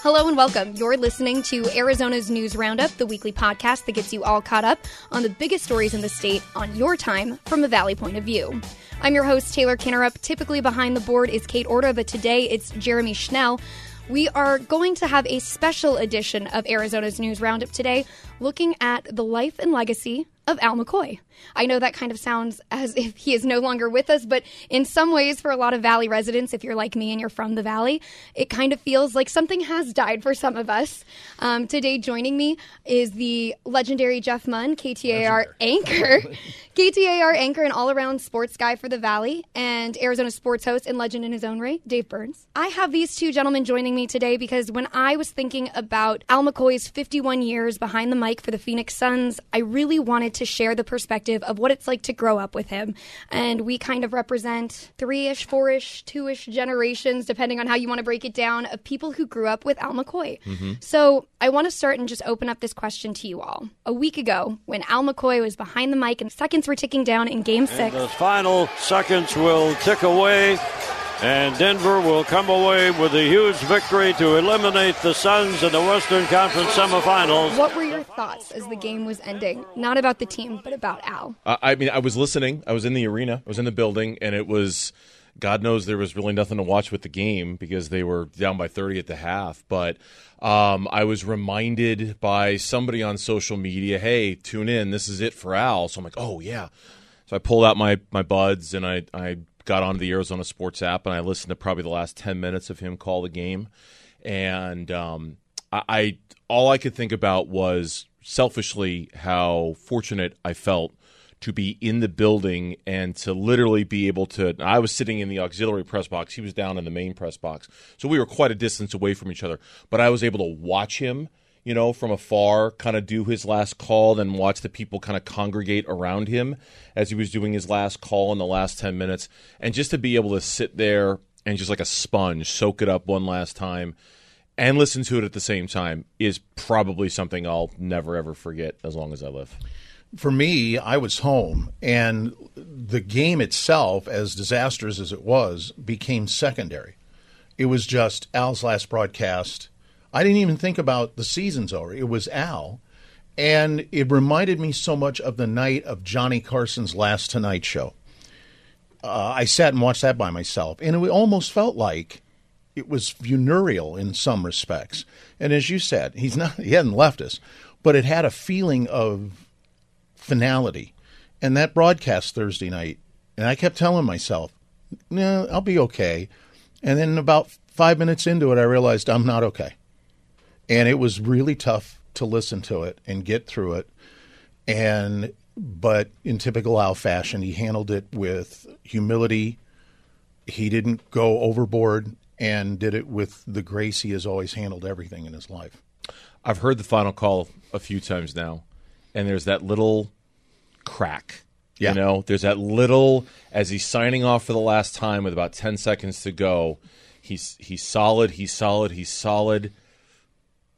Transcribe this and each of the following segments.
Hello and welcome. You're listening to Arizona's News Roundup, the weekly podcast that gets you all caught up on the biggest stories in the state on your time from a Valley point of view. I'm your host, Taylor Kinnerup. Typically behind the board is Kate Orta, but today it's Jeremy Schnell. We are going to have a special edition of Arizona's News Roundup today, looking at the life and legacy of Al McCoy. I know that kind of sounds as if he is no longer with us, but in some ways, for a lot of Valley residents, if you're like me and you're from the Valley, it kind of feels like something has died for some of us. Um, today, joining me is the legendary Jeff Munn, KTAR anchor, KTAR anchor and all around sports guy for the Valley, and Arizona sports host and legend in his own right, Dave Burns. I have these two gentlemen joining me today because when I was thinking about Al McCoy's 51 years behind the mic for the Phoenix Suns, I really wanted to share the perspective of what it's like to grow up with him. And we kind of represent three ish, four ish, two ish generations, depending on how you want to break it down, of people who grew up with Al McCoy. Mm-hmm. So I want to start and just open up this question to you all. A week ago, when Al McCoy was behind the mic and seconds were ticking down in game six, The final seconds will tick away, and Denver will come away with a huge victory to eliminate the Suns in the Western Conference semifinals. what were your thoughts as the game was ending? Not about the team, but about Al. Uh, I mean, I was listening. I was in the arena. I was in the building, and it was. God knows there was really nothing to watch with the game because they were down by 30 at the half. But um, I was reminded by somebody on social media, "Hey, tune in. This is it for Al." So I'm like, "Oh yeah." So I pulled out my my buds and I I got onto the Arizona Sports app and I listened to probably the last 10 minutes of him call the game, and um, I, I all I could think about was selfishly how fortunate I felt to be in the building and to literally be able to. I was sitting in the auxiliary press box. He was down in the main press box. So we were quite a distance away from each other. But I was able to watch him, you know, from afar, kind of do his last call, then watch the people kind of congregate around him as he was doing his last call in the last 10 minutes. And just to be able to sit there and just like a sponge, soak it up one last time and listen to it at the same time is probably something I'll never ever forget as long as I live. for me, I was home, and the game itself, as disastrous as it was, became secondary. It was just Al's last broadcast. I didn't even think about the season's over. It was Al. And it reminded me so much of the night of Johnny Carson's last Tonight Show. Uh, I sat and watched that by myself, and it almost felt like it was funereal in some respects. And as you said, he's not he hadn't left us, but it had a feeling of finality. And that broadcast Thursday night, and I kept telling myself, "No, I'll be okay." And then about 5 minutes into it, I realized I'm not okay. And it was really tough to listen to it and get through it. And but in typical Al fashion, he handled it with humility. He didn't go overboard and did it with the grace he has always handled everything in his life. I've heard the final call a few times now, and there's that little crack. Yeah. You know, there's that little as he's signing off for the last time with about ten seconds to go. He's he's solid. He's solid. He's solid.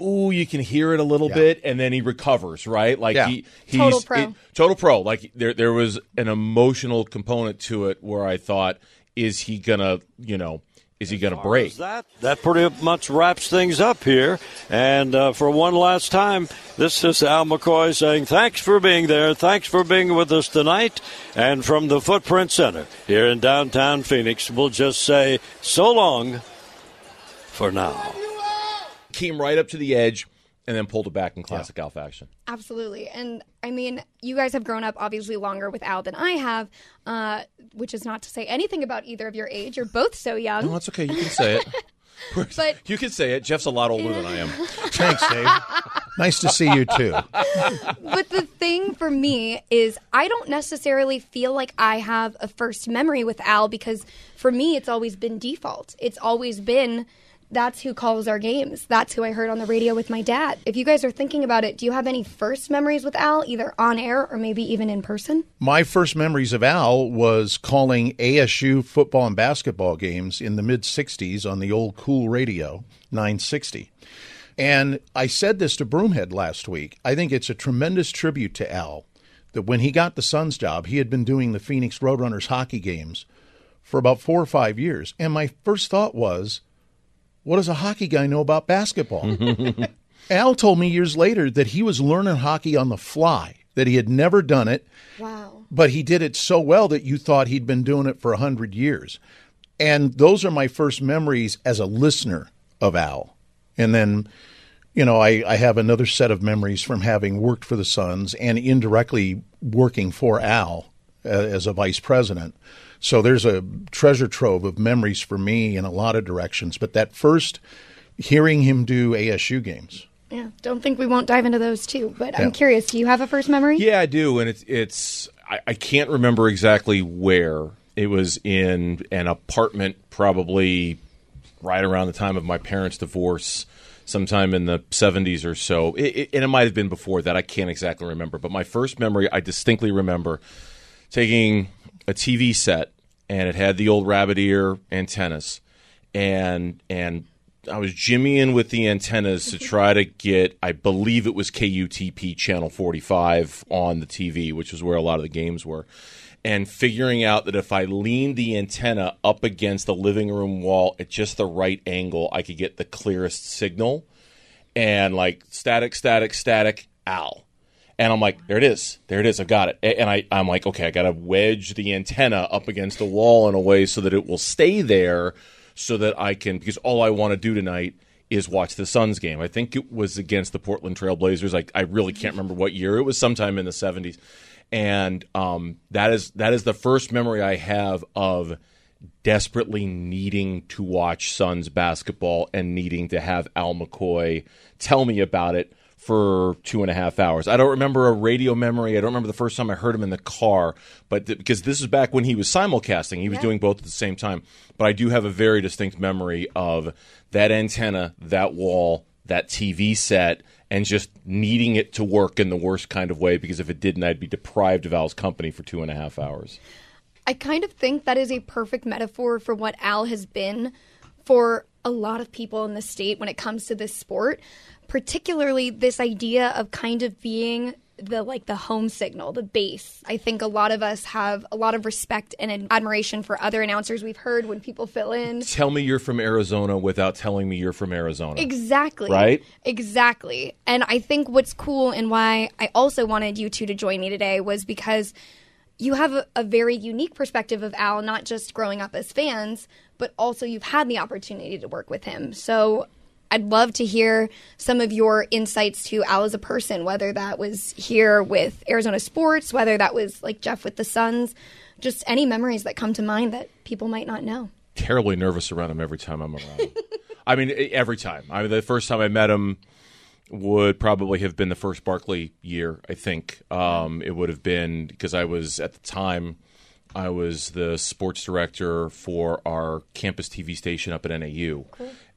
Ooh, you can hear it a little Yeah. bit, and then he recovers. Right, like Yeah. he he's Total pro. it- total pro. Like there there was an emotional component to it where I thought, is he gonna, you know, is he gonna break? That that pretty much wraps things up here. And uh, for one last time, this is Al McCoy saying thanks for being there. Thanks for being with us tonight. And from the Footprint Center here in downtown Phoenix, we'll just say so long for now. Came right up to the edge, and then pulled it back in classic Al fashion. Absolutely. And I mean, you guys have grown up obviously longer with Al than I have, uh, which is not to say anything about either of your age. You're both so young. No, that's okay. You can say it. But You can say it. Jeff's a lot older than I am. Thanks, Dave. nice to see you too. but the thing for me is I don't necessarily feel like I have a first memory with Al because for me it's always been default. It's always been that's who calls our games. That's who I heard on the radio with my dad. If you guys are thinking about it, do you have any first memories with Al, either on air or maybe even in person? My first memories of Al was calling ASU football and basketball games in the mid 60s on the old KOOL radio, 960. And I said this to Broomhead last week. I think it's a tremendous tribute to Al that when he got the Suns job, he had been doing the Phoenix Roadrunners hockey games for about four or five years. And my first thought was, what does a hockey guy know about basketball? Al told me years later that he was learning hockey on the fly, that he had never done it. Wow. But he did it so well that you thought he'd been doing it for a hundred years. And those are my first memories as a listener of Al. And then, you know, I, I have another set of memories from having worked for the Suns and indirectly working for Al Uh, as a vice president. So there's a treasure trove of memories for me in a lot of directions. But that first hearing him do ASU games. Yeah. Don't think we won't dive into those too. But Yeah. I'm curious. Do you have a first memory? Yeah, I do, and it's it's I, I can't remember exactly where it was in an apartment, probably right around the time of my parents' divorce, sometime in the '70s or so, it, it, and it might have been before that. I can't exactly remember, but my first memory, I distinctly remember taking a TV set, and it had the old rabbit ear antennas, and and I was jimmying with the antennas to try to get, I believe it was KUTP channel 45 on the TV, which was where a lot of the games were, and figuring out that if I leaned the antenna up against the living room wall at just the right angle, I could get the clearest signal. And like static, static, static, ow. And I'm like, there it is. There it is. I got it. And I, I'm like, okay, I got to wedge the antenna up against the wall in a way so that it will stay there so that I can, because all I want to do tonight is watch the Suns game. I think it was against the Portland Trailblazers. Like, I really can't remember what year. It was sometime in the 70s. And um, that is that is the first memory I have of desperately needing to watch Suns basketball and needing to have Al McCoy tell me about it for two and a half hours. I don't remember a radio memory. I don't remember the first time I heard him in the car, but th- because this is back when he was simulcasting, he was doing both at the same time. But I do have a very distinct memory of that antenna, that wall, that TV set, and just needing it to work in the worst kind of way because if it didn't, I'd be deprived of Al's company for two and a half hours. I kind of think that is a perfect metaphor for what Al has been for a lot of people in the state when it comes to this sport, particularly this idea of kind of being the like the home signal, the base. I think a lot of us have a lot of respect and admiration for other announcers we've heard when people fill in. Tell me you're from Arizona without telling me you're from Arizona. Exactly. Right? Exactly. And I think what's cool and why I also wanted you two to join me today was because you have a, a very unique perspective of Al, not just growing up as fans, but also you've had the opportunity to work with him. So I'd love to hear some of your insights to Al as a person, whether that was here with Arizona sports, whether that was like Jeff with the Suns, just any memories that come to mind that people might not know. terribly nervous around him every time I'm around. I mean, every time. I mean, the first time I met him would probably have been the first Barkley year. I think um, it would have been because I was at the time I was the sports director for our campus TV station up at NAU,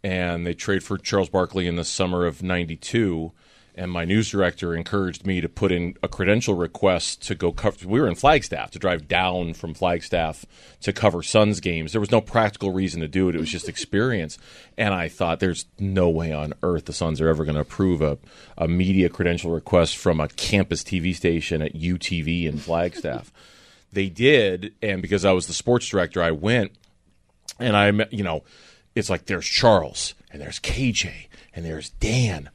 and they traded for Charles Barkley in the summer of '92. And my news director encouraged me to put in a credential request to go cover. We were in Flagstaff to drive down from Flagstaff to cover Suns games. There was no practical reason to do it. It was just experience. And I thought, there's no way on earth the Suns are ever going to approve a, a media credential request from a campus TV station at UTV in Flagstaff. they did, and because I was the sports director, I went and I, met- you know, it's like there's Charles and there's KJ and there's Dan,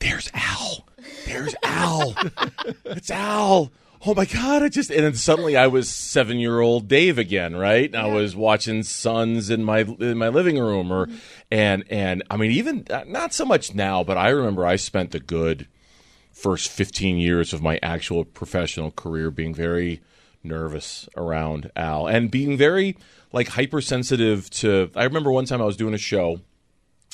there's Al, there's Al, it's Al. Oh my God! I just and then suddenly I was seven year old Dave again, right? And I was watching Suns in my in my living room, or and and I mean even uh, not so much now, but I remember I spent the good first 15 years of my actual professional career being very nervous around Al and being very like hypersensitive to I remember one time I was doing a show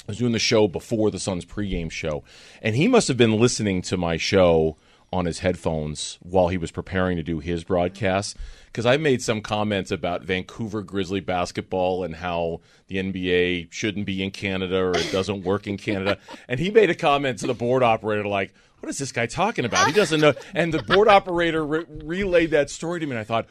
I was doing the show before the Suns pregame show and he must have been listening to my show on his headphones while he was preparing to do his broadcast because I made some comments about Vancouver Grizzly basketball and how the NBA shouldn't be in Canada or it doesn't work in Canada. And he made a comment to the board operator like, "What is this guy talking about? He doesn't know." And the board operator re- relayed that story to me, and I thought,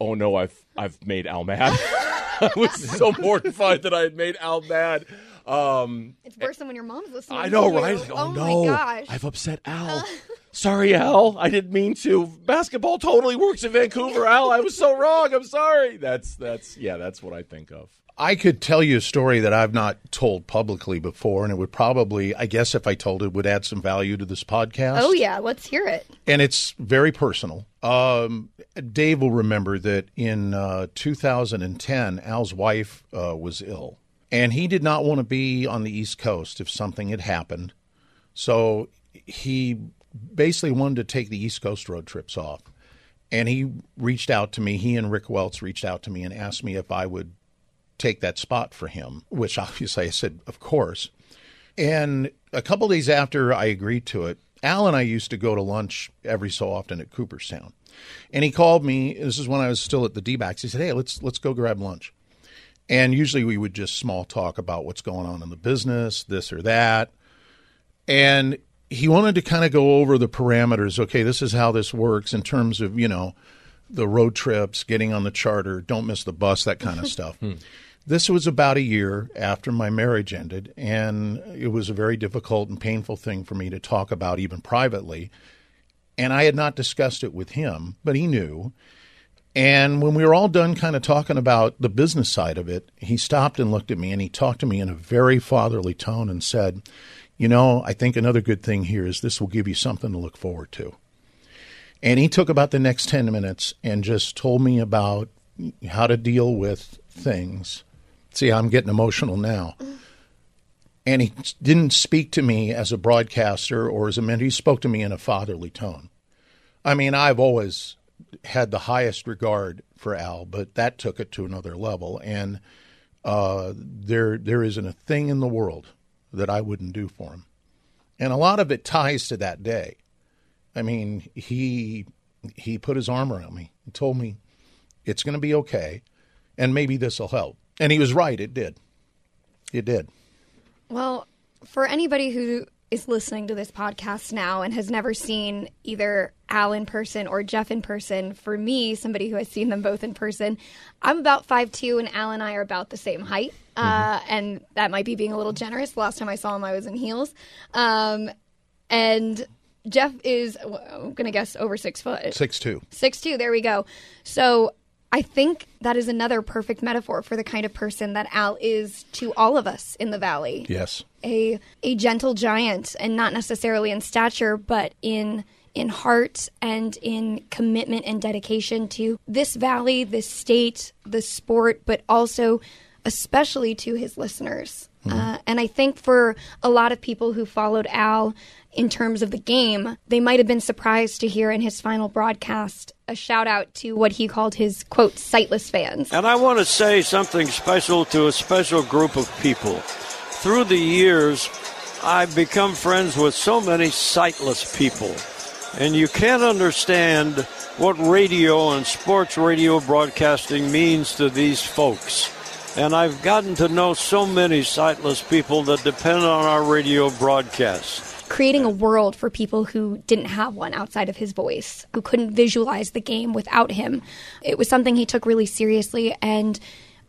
"Oh no, I've I've made Al mad." I was so mortified that I had made Al mad. Um, It's worse than when your mom's listening. I know, right? Like, oh no, my gosh. I've upset Al. sorry, Al. I didn't mean to. Basketball totally works in Vancouver, Al. I was so wrong. I'm sorry. That's that's yeah. That's what I think of. I could tell you a story that I've not told publicly before, and it would probably, I guess, if I told it, would add some value to this podcast. Oh, yeah. Let's hear it. And it's very personal. Um, Dave will remember that in uh, 2010, Al's wife uh, was ill, and he did not want to be on the East Coast if something had happened. So he basically wanted to take the East Coast road trips off. And he reached out to me. He and Rick Welts reached out to me and asked me if I would take that spot for him, which obviously I said, of course. And a couple days after I agreed to it, Al and I used to go to lunch every so often at Cooperstown. And he called me. This is when I was still at the D-backs. He said, "Hey, let's let's go grab lunch." And usually we would just small talk about what's going on in the business, this or that. And he wanted to kind of go over the parameters. Okay, this is how this works in terms of, you know, the road trips, getting on the charter, don't miss the bus, that kind of stuff. Hmm. This was about a year after my marriage ended, and it was a very difficult and painful thing for me to talk about, even privately. And I had not discussed it with him, but he knew. And when we were all done kind of talking about the business side of it, he stopped and looked at me and he talked to me in a very fatherly tone and said, You know, I think another good thing here is this will give you something to look forward to. And he took about the next 10 minutes and just told me about how to deal with things. See, I'm getting emotional now. And he didn't speak to me as a broadcaster or as a mentor. He spoke to me in a fatherly tone. I mean, I've always had the highest regard for Al, but that took it to another level. And uh, there, there isn't a thing in the world that I wouldn't do for him. And a lot of it ties to that day. I mean, he he put his arm around me and told me it's going to be okay, and maybe this will help. And he was right; it did. It did. Well, for anybody who is listening to this podcast now and has never seen either Al in person or Jeff in person, for me, somebody who has seen them both in person, I'm about 5'2 and Al and I are about the same height. Uh, and that might be being a little generous. The last time I saw him, I was in heels. Um, and Jeff is, well, I'm going to guess, over six foot. Six two. Six two. There we go. So I think that is another perfect metaphor for the kind of person that Al is to all of us in the valley. Yes. A a gentle giant, and not necessarily in stature, but in in heart and in commitment and dedication to this valley, this state, the sport, but also especially to his listeners. Uh, and I think for a lot of people who followed Al in terms of the game, they might have been surprised to hear in his final broadcast a shout out to what he called his quote sightless fans. And I want to say something special to a special group of people. Through the years, I've become friends with so many sightless people. And you can't understand what radio and sports radio broadcasting means to these folks. And I've gotten to know so many sightless people that depend on our radio broadcasts. creating a world for people who didn't have one outside of his voice, who couldn't visualize the game without him. It was something he took really seriously and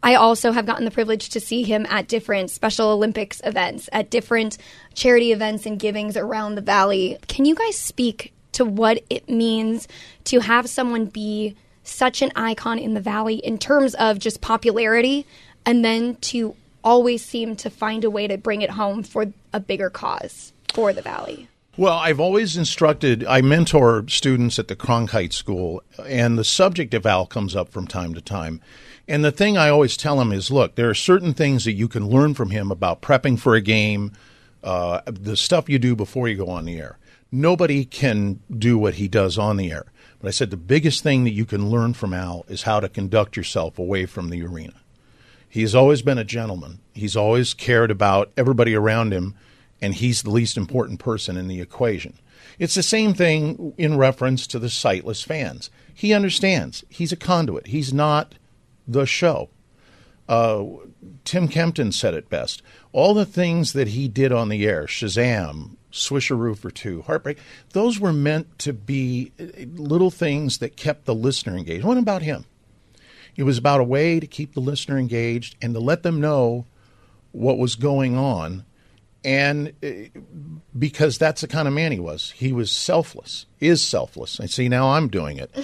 I also have gotten the privilege to see him at different Special Olympics events, at different charity events and givings around the valley. Can you guys speak to what it means to have someone be such an icon in the valley in terms of just popularity and then to always seem to find a way to bring it home for a bigger cause for the valley? Well, I've always instructed, I mentor students at the Cronkite School, and the subject of Al comes up from time to time. And the thing I always tell them is look, there are certain things that you can learn from him about prepping for a game, uh, the stuff you do before you go on the air. Nobody can do what he does on the air. But I said the biggest thing that you can learn from Al is how to conduct yourself away from the arena. He's always been a gentleman. He's always cared about everybody around him, and he's the least important person in the equation. It's the same thing in reference to the sightless fans. He understands. He's a conduit. He's not the show. Uh, Tim Kempton said it best. All the things that he did on the air, Shazam, Swisheroo for Two, Heartbreak, those were meant to be little things that kept the listener engaged. What about him? It was about a way to keep the listener engaged and to let them know what was going on. And uh, because that's the kind of man he was, he was selfless, is selfless. I see now I'm doing it.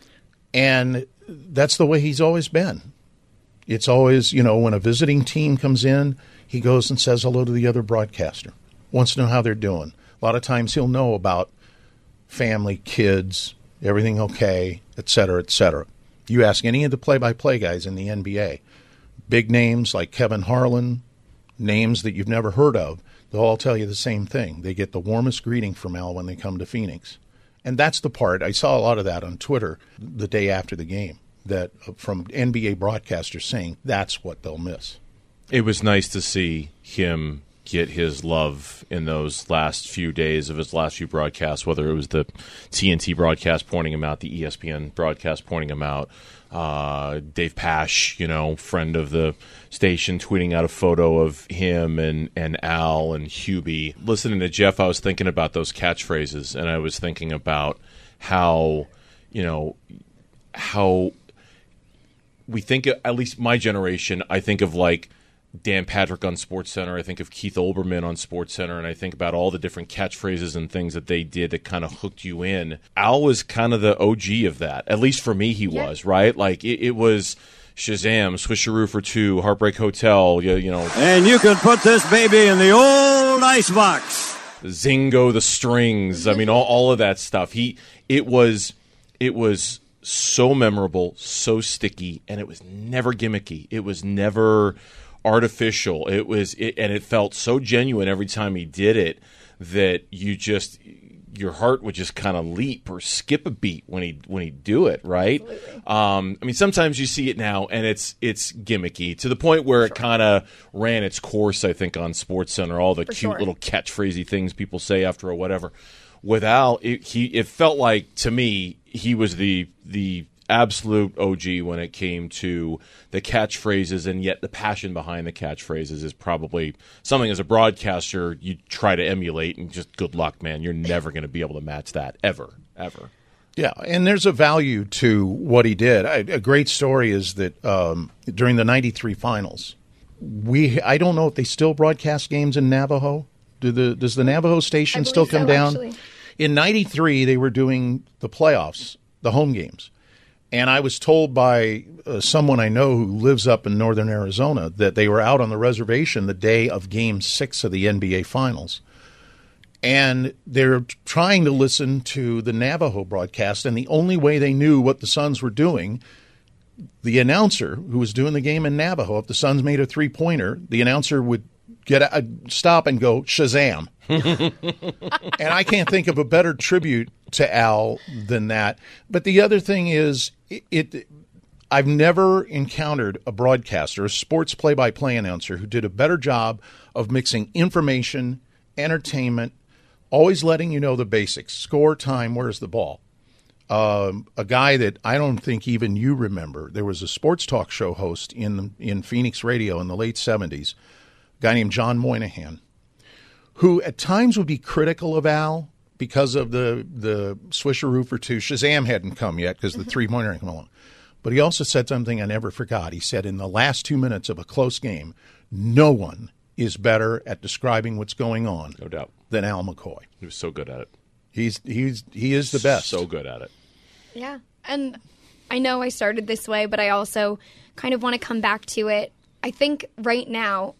and that's the way he's always been. It's always, you know, when a visiting team comes in, he goes and says hello to the other broadcaster, wants to know how they're doing. A lot of times he'll know about family, kids, everything okay, et cetera, et cetera. You ask any of the play by play guys in the NBA, big names like Kevin Harlan, names that you've never heard of, they'll all tell you the same thing. They get the warmest greeting from Al when they come to Phoenix. And that's the part, I saw a lot of that on Twitter the day after the game, that uh, from NBA broadcasters saying that's what they'll miss. It was nice to see him get his love in those last few days of his last few broadcasts, whether it was the TNT broadcast pointing him out, the ESPN broadcast pointing him out, uh, Dave Pasch, you know, friend of the station, tweeting out a photo of him and, and Al and Hubie. Listening to Jeff, I was thinking about those catchphrases, and I was thinking about how, you know, how we think, at least my generation, I think of like Dan Patrick on Sports Center. I think of Keith Olbermann on Sports Center, and I think about all the different catchphrases and things that they did that kind of hooked you in. Al was kind of the OG of that. At least for me, he yeah. was right. Like it, it, was Shazam, Swisheroo for two, Heartbreak Hotel. You, you know, and you can put this baby in the old ice box. Zingo the strings. I mean, all, all of that stuff. He it was it was so memorable, so sticky, and it was never gimmicky. It was never artificial. It was, it, and it felt so genuine every time he did it that you just your heart would just kind of leap or skip a beat when he when he do it right. Um, I mean, sometimes you see it now and it's it's gimmicky to the point where sure. it kind of ran its course. I think on Sports Center, all the For cute sure. little catchphrasy things people say after or whatever. Without it, he it felt like to me he was the the absolute OG when it came to the catchphrases, and yet the passion behind the catchphrases is probably something as a broadcaster you try to emulate, and just good luck, man. You're never going to be able to match that ever, ever. Yeah, and there's a value to what he did. I, a great story is that um, during the '93 finals, we I don't know if they still broadcast games in Navajo. Do the does the Navajo station still come so, down? Actually. In '93, they were doing the playoffs, the home games, and I was told by uh, someone I know who lives up in northern Arizona that they were out on the reservation the day of game six of the NBA Finals. And they're trying to listen to the Navajo broadcast, and the only way they knew what the Suns were doing, the announcer who was doing the game in Navajo, if the Suns made a three pointer, the announcer would get a, stop and go Shazam. and I can't think of a better tribute to Al than that. But the other thing is, it, it I've never encountered a broadcaster, a sports play-by-play announcer, who did a better job of mixing information, entertainment, always letting you know the basics: score, time, where's the ball. Um, a guy that I don't think even you remember. There was a sports talk show host in in Phoenix radio in the late seventies, a guy named John Moynihan, who at times would be critical of Al because of the the swisheroo for two. Shazam hadn't come yet because the mm-hmm. three pointer hadn't come along. But he also said something I never forgot. He said in the last two minutes of a close game, no one is better at describing what's going on, no doubt, than Al McCoy. He was so good at it. He's he's he is the best. So good at it. Yeah, and I know I started this way, but I also kind of want to come back to it. I think right now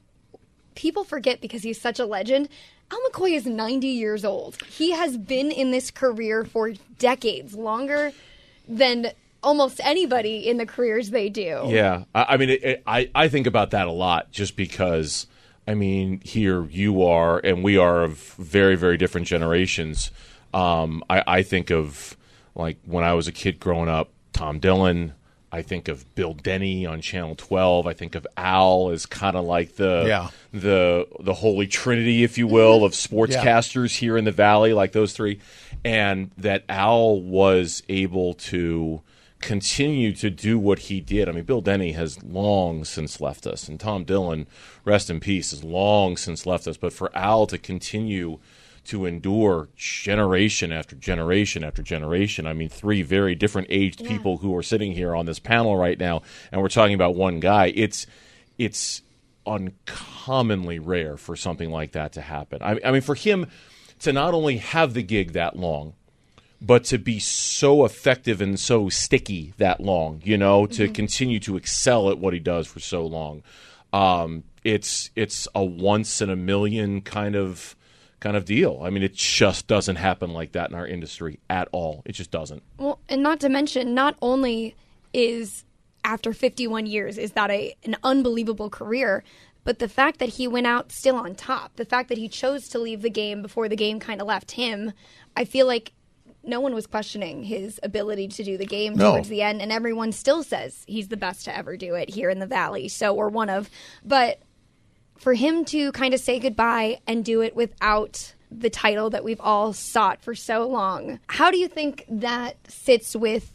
people forget because he's such a legend Al McCoy is 90 years old. He has been in this career for decades, longer than almost anybody in the careers they do. Yeah. I, I mean, it, it, I, I think about that a lot just because, I mean, here you are, and we are of very, very different generations. Um, I, I think of, like, when I was a kid growing up, Tom Dillon, I think of Bill Denny on Channel 12. I think of Al as kind of like the yeah. the the holy trinity, if you will, of sportscasters yeah. here in the valley, like those three, and that Al was able to continue to do what he did. I mean, Bill Denny has long since left us, and Tom Dillon, rest in peace, has long since left us. But for Al to continue to endure generation after generation after generation. I mean, three very different aged yeah. people who are sitting here on this panel right now, and we're talking about one guy. It's it's uncommonly rare for something like that to happen. I, I mean, for him to not only have the gig that long, but to be so effective and so sticky that long, you know, to mm-hmm. continue to excel at what he does for so long, um, it's it's a once in a million kind of kind of deal. I mean, it just doesn't happen like that in our industry at all. It just doesn't. Well, and not to mention, not only is after 51 years is that a an unbelievable career, but the fact that he went out still on top, the fact that he chose to leave the game before the game kind of left him, I feel like no one was questioning his ability to do the game no. towards the end, and everyone still says he's the best to ever do it here in the Valley. So, or one of. But for him to kind of say goodbye and do it without the title that we've all sought for so long, how do you think that sits with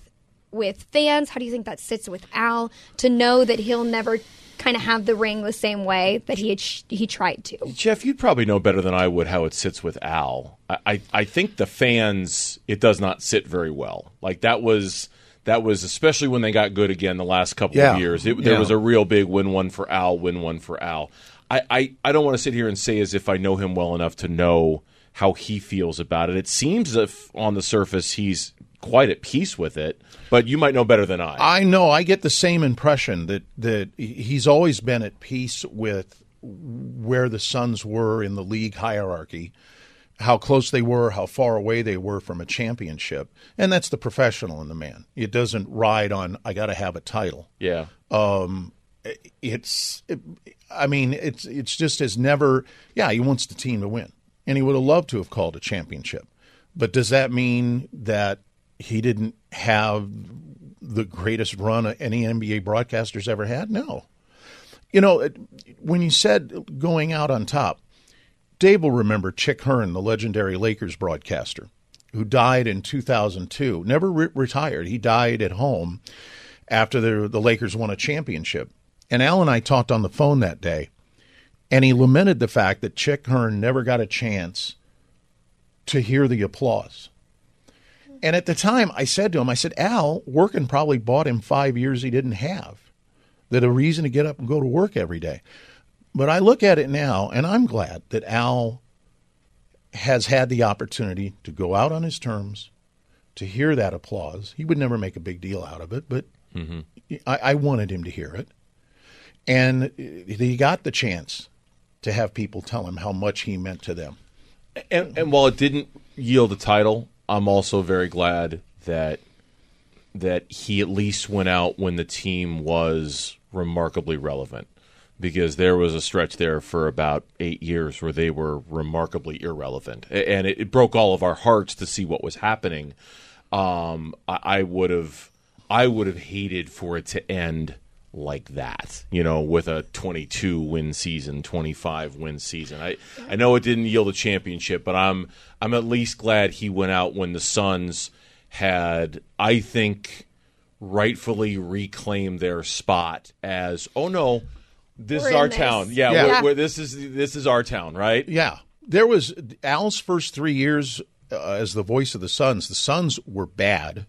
with fans? How do you think that sits with Al to know that he'll never kind of have the ring the same way that he had sh- he tried to. Jeff, you'd probably know better than I would how it sits with Al. I, I, I think the fans it does not sit very well. Like that was that was especially when they got good again the last couple yeah. of years. It, there yeah. was a real big win one for Al, win one for Al. I, I, I don't want to sit here and say as if I know him well enough to know how he feels about it. It seems as if on the surface he's quite at peace with it, but you might know better than I. I know. I get the same impression that that he's always been at peace with where the Suns were in the league hierarchy, how close they were, how far away they were from a championship, and that's the professional in the man. It doesn't ride on I got to have a title. Yeah. Um, it's. It, I mean, it's it's just as never. Yeah, he wants the team to win, and he would have loved to have called a championship. But does that mean that he didn't have the greatest run any NBA broadcasters ever had? No. You know, when you said going out on top, Dave will remember Chick Hearn, the legendary Lakers broadcaster, who died in 2002. Never re- retired. He died at home after the, the Lakers won a championship. And Al and I talked on the phone that day, and he lamented the fact that Chick Hearn never got a chance to hear the applause. And at the time, I said to him, I said, Al, working probably bought him five years he didn't have, that a reason to get up and go to work every day. But I look at it now, and I'm glad that Al has had the opportunity to go out on his terms, to hear that applause. He would never make a big deal out of it, but mm-hmm. I, I wanted him to hear it. And he got the chance to have people tell him how much he meant to them. And, and while it didn't yield a title, I'm also very glad that that he at least went out when the team was remarkably relevant because there was a stretch there for about eight years where they were remarkably irrelevant, and it, broke all of our hearts to see what was happening. Um, I would have, I would have hated for it to end like that, you know, with a 22 win season, 25 win season. I I know it didn't yield a championship, but I'm I'm at least glad he went out when the Suns had I think rightfully reclaimed their spot as oh no, this we're is our this. town. Yeah, yeah. We're, we're, this is this is our town, right? Yeah. There was Al's first 3 years uh, as the voice of the Suns. The Suns were bad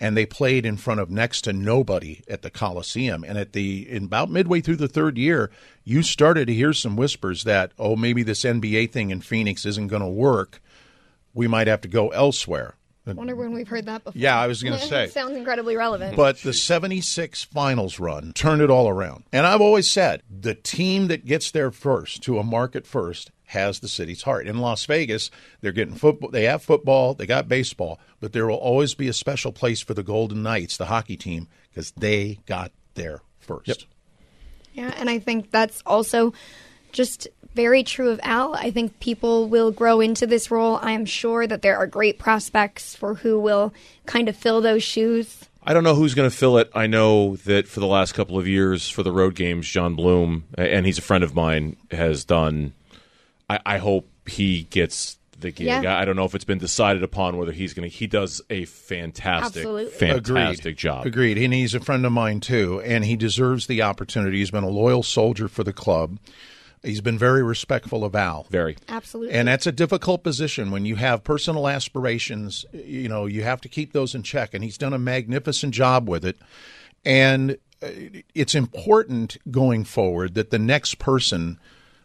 and they played in front of next to nobody at the Coliseum. And at the in about midway through the third year, you started to hear some whispers that oh maybe this NBA thing in Phoenix isn't going to work. We might have to go elsewhere. I wonder when we've heard that before. Yeah, I was going to say. sounds incredibly relevant. But the 76 finals run turned it all around. And I've always said the team that gets there first to a market first has the city's heart. In Las Vegas, they're getting football. They have football. They got baseball, but there will always be a special place for the Golden Knights, the hockey team, because they got there first. Yep. Yeah, and I think that's also just very true of Al. I think people will grow into this role. I am sure that there are great prospects for who will kind of fill those shoes. I don't know who's going to fill it. I know that for the last couple of years for the road games, John Bloom, and he's a friend of mine, has done I, I hope he gets the gig. Yeah. I don't know if it's been decided upon whether he's going to. He does a fantastic, Absolutely. fantastic Agreed. job. Agreed. And he's a friend of mine too, and he deserves the opportunity. He's been a loyal soldier for the club. He's been very respectful of Al. Very. Absolutely. And that's a difficult position when you have personal aspirations. You know, you have to keep those in check. And he's done a magnificent job with it. And uh, it's important going forward that the next person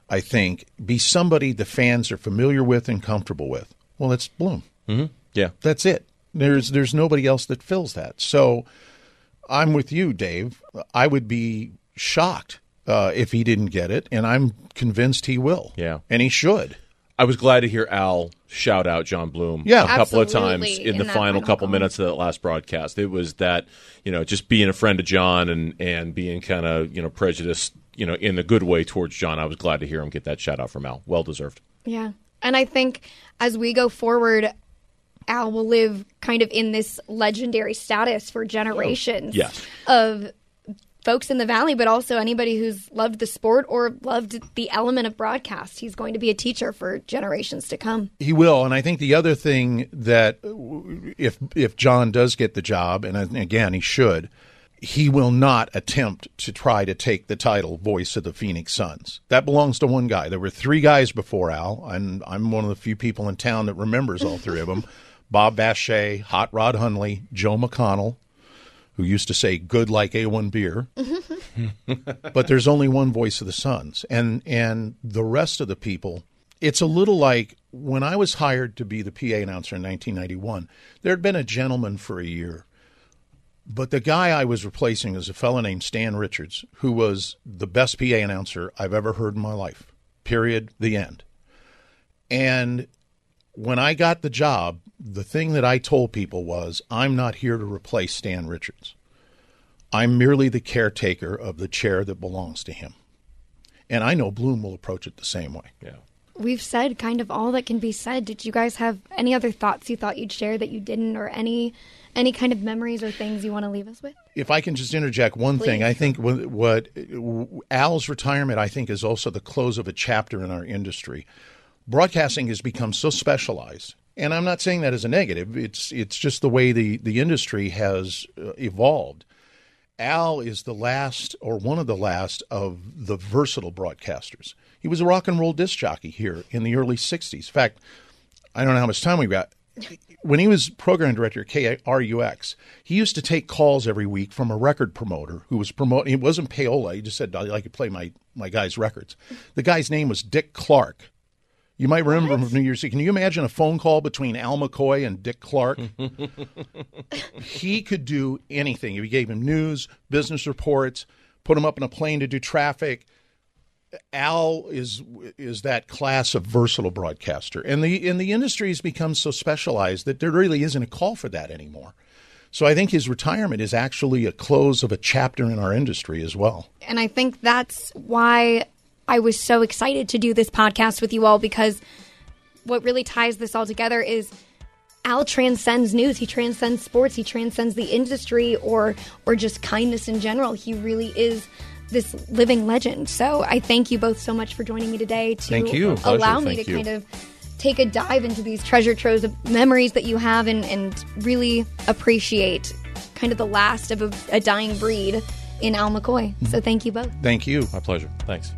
I think, be somebody the fans are familiar with and comfortable with. Well, it's Bloom. Mm-hmm. Yeah, that's it. There's there's nobody else that fills that. So I'm with you, Dave. I would be shocked uh, if he didn't get it, and I'm convinced he will. Yeah. and he should. I was glad to hear Al shout out John Bloom Yeah. a couple of times Absolutely, in the final final couple call. minutes of that last broadcast. It was that, you know, just being a friend of John and, and being kind of, you know, prejudiced, you know, in a good way towards John. I was glad to hear him get that shout out from Al. Well deserved. Yeah. And I think as we go forward, Al will live kind of in this legendary status for generations Yes. of folks in the valley, but also anybody who's loved the sport or loved the element of broadcast. He's going to be a teacher for generations to come. He will, and I think the other thing that if if John does get the job, and again he should, he will not attempt to try to take the title voice of the Phoenix Suns. That belongs to one guy. There were three guys before Al, and I'm one of the few people in town that remembers all three of them: Bob Bache, Hot Rod Hundley, Joe McConnell, who used to say "good like A1 beer." Mm-hmm. but there's only one voice of the Suns, and and the rest of the people. It's a little like when I was hired to be the PA announcer in 1991. There had been a gentleman for a year, but the guy I was replacing was a fellow named Stan Richards, who was the best PA announcer I've ever heard in my life. Period. The end. And when I got the job, the thing that I told people was, I'm not here to replace Stan Richards. I'm merely the caretaker of the chair that belongs to him. And I know Bloom will approach it the same way. Yeah. We've said kind of all that can be said. Did you guys have any other thoughts you thought you'd share that you didn't, or any any kind of memories or things you want to leave us with? If I can just interject one thing, I think what, what Al's retirement, I think, is also the close of a chapter in our industry. Broadcasting has become so specialized, and I'm not saying that as a negative. It's it's just the way the the industry has uh, evolved. Al is the last, or one of the last, of the versatile broadcasters. He was a rock and roll disc jockey here in the early '60s. In fact, I don't know how much time we got. When he was program director at KRUX, he used to take calls every week from a record promoter who was promoting. It wasn't payola. He just said, "I like to play my my guy's records." The guy's name was Dick Clark. You might remember him from New Year's Eve. Can you imagine a phone call between Al McCoy and Dick Clark? he could do anything. If you gave him news, business reports, put him up in a plane to do traffic. Al is is that class of versatile broadcaster, and the and the industry has become so specialized that there really isn't a call for that anymore. So I think his retirement is actually a close of a chapter in our industry as well. And I think that's why I was so excited to do this podcast with you all because what really ties this all together is Al transcends news. He transcends sports. He transcends the industry or or just kindness in general. He really is this living legend. So I thank you both so much for joining me today to Thank you. Allow me Thank to you. kind of take a dive into these treasure troves of memories that you have and, and really appreciate kind of the last of a, a dying breed in Al McCoy. So mm-hmm. thank you both. Thank you. My pleasure. Thanks.